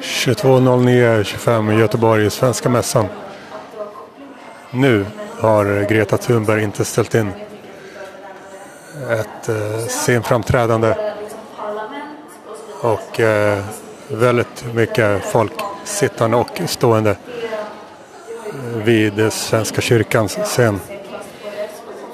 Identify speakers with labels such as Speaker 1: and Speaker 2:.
Speaker 1: 22.09.25 Göteborg, Svenska Mässan. Nu har Greta Thunberg inte ställt in ett eh, scenframträdande och eh, väldigt mycket folk sittande och stående vid Svenska kyrkans scen.